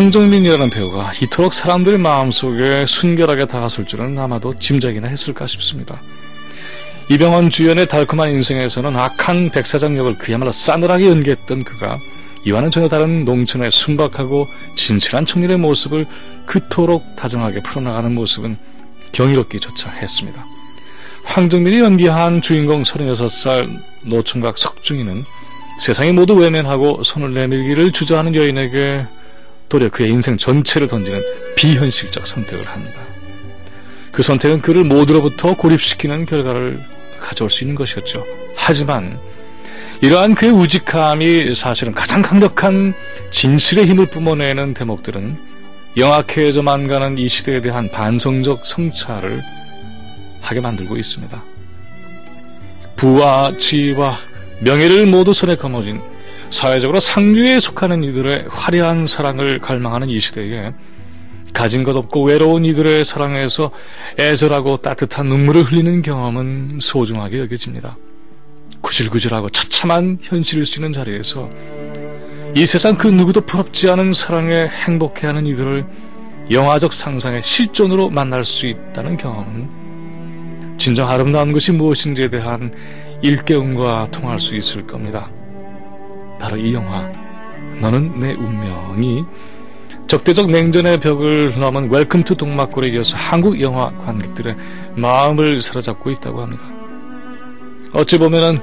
황정민이라는 배우가 이토록 사람들의 마음속에 순결하게 다가설 줄은 아마도 짐작이나 했을까 싶습니다. 이병헌 주연의 달콤한 인생에서는 악한 백사장 역을 그야말로 싸늘하게 연기했던 그가 이와는 전혀 다른 농촌의 순박하고 진실한 청년의 모습을 그토록 다정하게 풀어나가는 모습은 경이롭기조차 했습니다. 황정민이 연기한 주인공 36살 노총각 석중이는 세상이 모두 외면하고 손을 내밀기를 주저하는 여인에게 도리어 그의 인생 전체를 던지는 비현실적 선택을 합니다. 그 선택은 그를 모두로부터 고립시키는 결과를 가져올 수 있는 것이었죠. 하지만 이러한 그의 우직함이 사실은 가장 강력한 진실의 힘을 뿜어내는 대목들은 영악해져만 가는 이 시대에 대한 반성적 성찰을 하게 만들고 있습니다. 부와 지위와 명예를 모두 손에 거머쥔 사회적으로 상류에 속하는 이들의 화려한 사랑을 갈망하는 이 시대에 가진 것 없고 외로운 이들의 사랑에서 애절하고 따뜻한 눈물을 흘리는 경험은 소중하게 여겨집니다. 구질구질하고 처참한 현실을 쓰는 자리에서 이 세상 그 누구도 부럽지 않은 사랑에 행복해하는 이들을 영화적 상상의 실존으로 만날 수 있다는 경험은 진정 아름다운 것이 무엇인지에 대한 일깨움과 통할 수 있을 겁니다. 바로 이 영화 너는 내 운명이 적대적 냉전의 벽을 넘은 웰컴 투 동막골에 이어서 한국 영화 관객들의 마음을 사로잡고 있다고 합니다. 어찌 보면은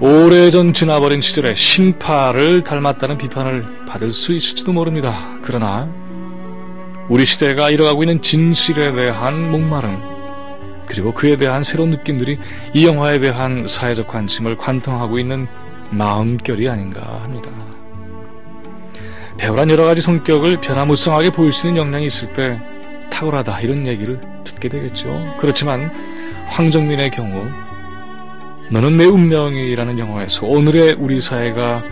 오래전 지나버린 시절의 신파를 닮았다는 비판을 받을 수 있을지도 모릅니다. 그러나 우리 시대가 이뤄가고 있는 진실에 대한 목마름 그리고 그에 대한 새로운 느낌들이 이 영화에 대한 사회적 관심을 관통하고 있는 마음결이 아닌가 합니다. 배우란 여러 가지 성격을 변화무쌍하게 보일 수 있는 역량이 있을 때 탁월하다 이런 얘기를 듣게 되겠죠. 그렇지만 황정민의 경우 너는 내 운명이라는 영화에서 오늘의 우리 사회가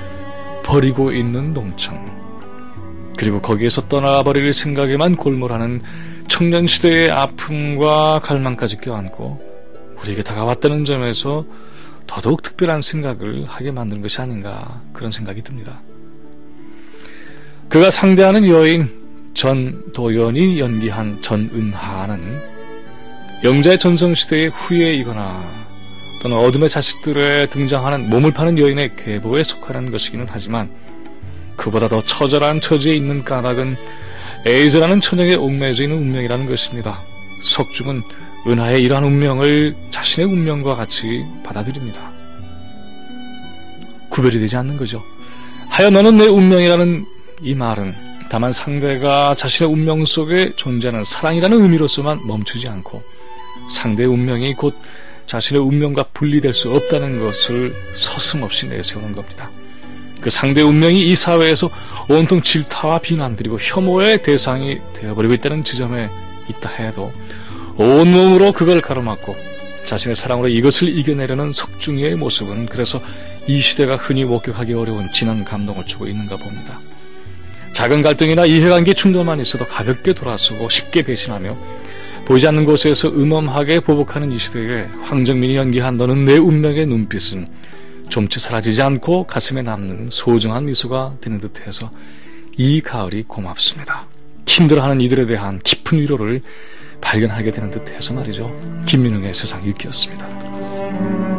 버리고 있는 농촌 그리고 거기에서 떠나버릴 생각에만 골몰하는 청년 시대의 아픔과 갈망까지 껴안고 우리에게 다가왔다는 점에서 더더욱 특별한 생각을 하게 만드는 것이 아닌가 그런 생각이 듭니다. 그가 상대하는 여인 전도연이 연기한 전은하는 영자의 전성시대의 후예이거나 또는 어둠의 자식들에 등장하는 몸을 파는 여인의 계보에 속하는 것이기는 하지만 그보다 더 처절한 처지에 있는 까닭은 에이즈라는 처녀에 옥매져 있는 운명이라는 것입니다. 석중은 은하의 이러한 운명을 자신의 운명과 같이 받아들입니다. 구별이 되지 않는 거죠. 하여 너는 내 운명이라는 이 말은 다만 상대가 자신의 운명 속에 존재하는 사랑이라는 의미로서만 멈추지 않고 상대의 운명이 곧 자신의 운명과 분리될 수 없다는 것을 서슴없이 내세우는 겁니다. 그 상대의 운명이 이 사회에서 온통 질타와 비난 그리고 혐오의 대상이 되어버리고 있다는 지점에 있다 해도 온몸으로 그걸 가로막고 자신의 사랑으로 이것을 이겨내려는 석중이의 모습은 그래서 이 시대가 흔히 목격하기 어려운 진한 감동을 주고 있는가 봅니다. 작은 갈등이나 이해관계 충돌만 있어도 가볍게 돌아서고 쉽게 배신하며 보이지 않는 곳에서 음험하게 보복하는 이 시대에 황정민이 연기한 너는 내 운명의 눈빛은 좀채 사라지지 않고 가슴에 남는 소중한 미소가 되는 듯해서 이 가을이 고맙습니다. 힘들어하는 이들에 대한 깊은 위로를 발견하게 되는 듯해서 말이죠. 김민웅의 세상 읽기였습니다.